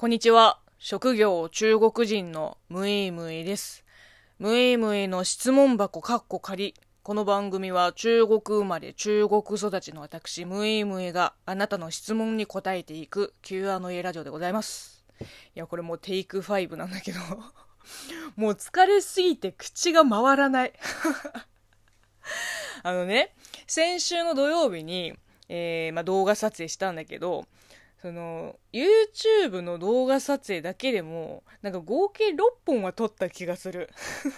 こんにちは。職業中国人のムイムイです。ムイムイの質問箱かっこ仮。この番組は中国生まれ中国育ちの私ムイムイがあなたの質問に答えていく Q&A ラジオでございます。いや、これもうテイク5なんだけど、もう疲れすぎて口が回らない。あのね、先週の土曜日に、えーまあ、動画撮影したんだけど、その、YouTube の動画撮影だけでも、なんか合計6本は撮った気がする。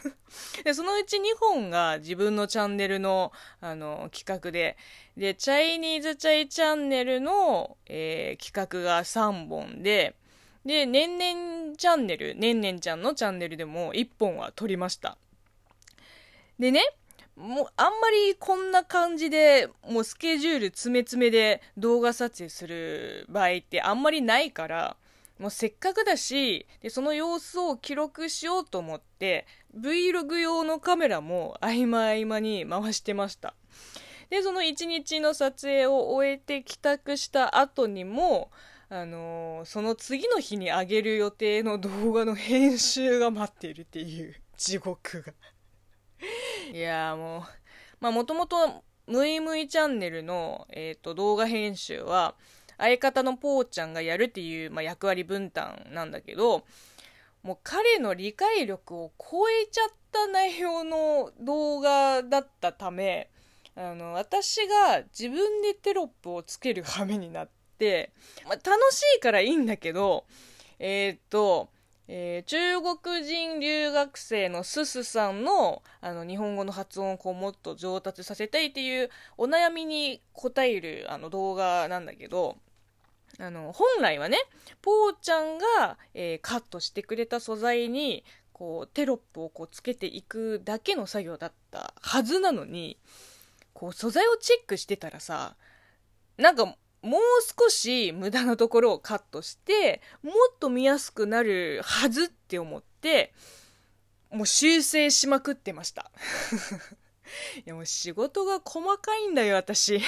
で、そのうち2本が自分のチャンネルの、あの、企画で、で、チャイニーズチャイチャンネルの、えー企画が3本で、で、ねんねんチャンネル、ねんねんちゃんのチャンネルでも1本は撮りました。でね、もうあんまりこんな感じでもうスケジュール詰め詰めで動画撮影する場合ってあんまりないからもうせっかくだしでその様子を記録しようと思って Vlog 用のカメラも合間合間に回してました。でその1日の撮影を終えて帰宅した後にもあのーその次の日に上げる予定の動画の編集が待っているっていう地獄が。いやーもう、まあもともと、ムイムイチャンネルの、えっ、と、動画編集は、相方のポーちゃんがやるっていう、まあ、役割分担なんだけど、もう彼の理解力を超えちゃった内容の動画だったため、あの、私が自分でテロップをつける羽目になって、まあ、楽しいからいいんだけど、えっ、と、えー中国人留学生のススさんのあの日本語の発音をこうもっと上達させたいっていうお悩みに答えるあの動画なんだけどあの本来はねポーちゃんが、えーカットしてくれた素材にこうテロップをこうつけていくだけの作業だったはずなのにこう素材をチェックしてたらさなんかもう少し無駄なところをカットして、もっと見やすくなるはずって思って、もう修正しまくってました。いやもう仕事が細かいんだよ、私。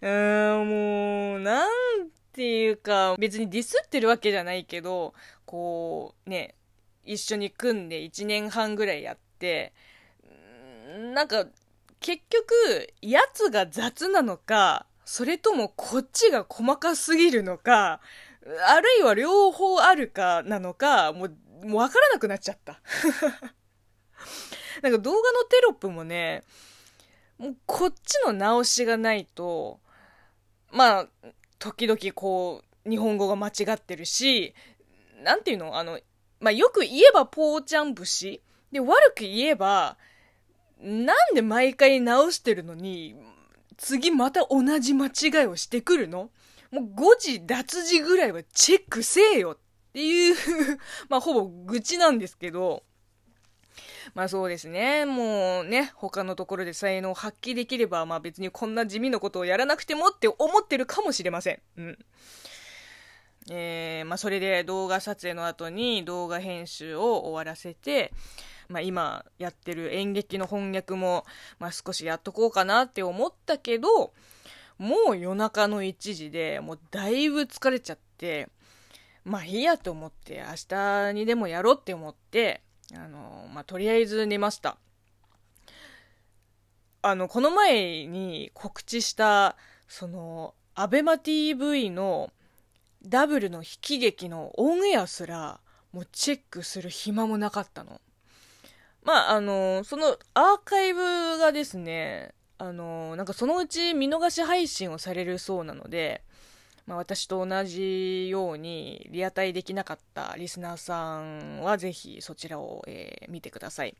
うーん、もう、なんていうか、別にディスってるわけじゃないけど、こう、ね、一緒に組んで1年半ぐらいやって、うんなんか、結局、やつが雑なのか、それともこっちが細かすぎるのか、あるいは両方あるかなのか、もう、もうわからなくなっちゃった。なんか動画のテロップもね、もうこっちの直しがないと、まあ、時々こう、日本語が間違ってるし、なんていうの？あの、まあよく言えばポーちゃん節で、悪く言えば、なんで毎回直してるのに、次また同じ間違いをしてくるの？もう誤字脱字ぐらいはチェックせえよっていう まあほぼ愚痴なんですけど、まあそうですね。もうね、他のところで才能を発揮できれば、まあ別にこんな地味なことをやらなくてもって思ってるかもしれません。うん。えー、まあそれで動画撮影の後に動画編集を終わらせて、まあ今やってる演劇の翻訳も、まあ少しやっとこうかなって思ったけど、もう夜中の1時でもうだいぶ疲れちゃって、まあいいやと思って明日にでもやろうって思って、あの、まあとりあえず寝ました。あの、この前に告知した、その、アベマ TV のダブルの引き劇のオンエアすら、もうチェックする暇もなかったの。まあ、あの、そのアーカイブがですね、あの、なんかそのうち見逃し配信をされるそうなので、まあ、私と同じようにリアタイできなかったリスナーさんはぜひそちらを、えー見てください。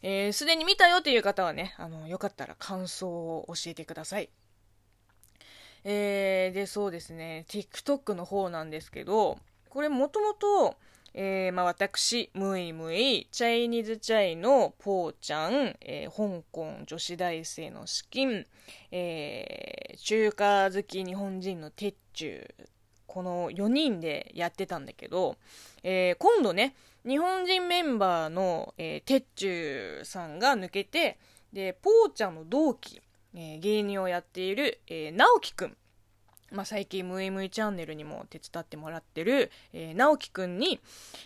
えーすでに見たよという方はね、あの、よかったら感想を教えてください。えーで、そうですね、TikTok の方なんですけど、これもともと、えーまあ、私、ムイムイ、チャイニーズチャイのポーちゃん、えー香港女子大生の資金、えー中華好き日本人の鉄柱、この4人でやってたんだけど、えー今度ね、日本人メンバーの、えー、鉄柱さんが抜けて、で、ポーちゃんの同期、えー芸人をやっている、えー直樹くん。まあ、最近ムイムイチャンネルにも手伝ってもらってる、えー、直樹くんに、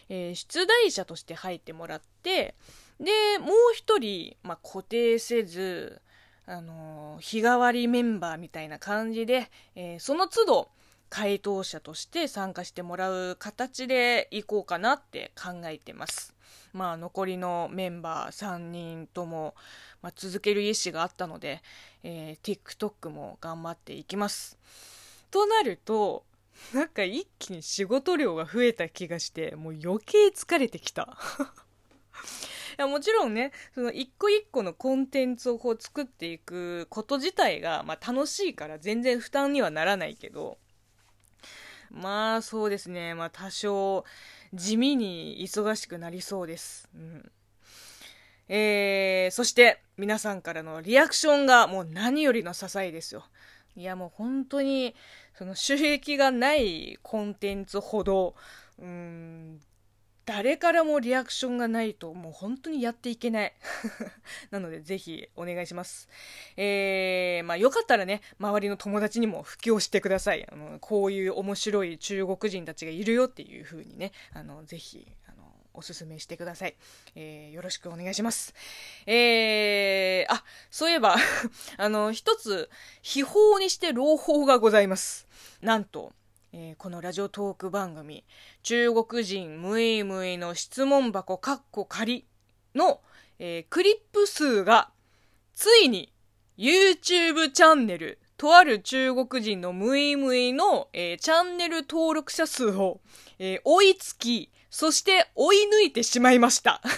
えー、出題者として入ってもらって、で、もう一人、まあ、固定せず、あのー、日替わりメンバーみたいな感じで、えー、その都度、回答者として参加してもらう形でいこうかなって考えてます。まあ、残りのメンバー3人とも、まあ、続ける意思があったので、えー、TikTok も頑張っていきます。となると、なんか一気に仕事量が増えた気がして、もう余計疲れてきた。いやもちろんね、その一個一個のコンテンツをこう作っていくこと自体が、まあ楽しいから全然負担にはならないけど、まあそうですね、まあ多少地味に忙しくなりそうです。うん。えー、そして皆さんからのリアクションがもう何よりの支えですよ。いやもう本当にその収益がないコンテンツほど、うん、誰からもリアクションがないともう本当にやっていけない。なのでぜひお願いします。えー、まあよかったらね、周りの友達にも布教してください。あの、こういう面白い中国人たちがいるよっていう風にね、あの、ぜひ、おすすめしてください。えー、よろしくお願いします。えー、あ、そういえば あの、一つ、秘宝にして朗報がございます。なんと、えー、このラジオトーク番組、中国人ムイムイの質問箱カッコ仮の、えー、クリップ数が、ついに YouTube チャンネル、とある中国人のムイムイの、えー、チャンネル登録者数を、えー、追いつき、そして追い抜いてしまいました。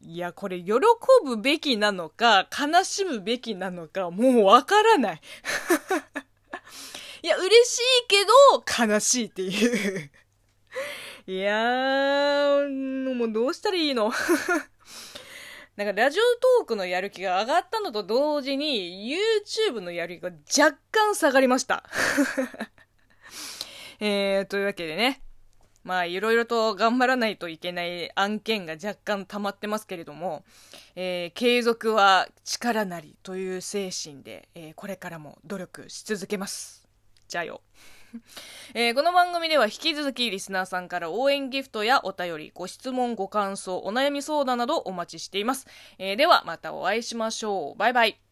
いや、これ喜ぶべきなのか、悲しむべきなのか、もうわからない。いや、嬉しいけど、悲しいっていう。いやー、もうどうしたらいいの？なんかラジオトークのやる気が上がったのと同時に YouTube のやる気が若干下がりましたえー、というわけでね。まあいろいろと頑張らないといけない案件が若干溜まってますけれども、えー、継続は力なりという精神で、えー、これからも努力し続けます。ちゃよ。えー、この番組では引き続きリスナーさんから応援ギフトやお便り、ご質問、ご感想、お悩み相談などお待ちしています。え、ではまたお会いしましょう。バイバイ。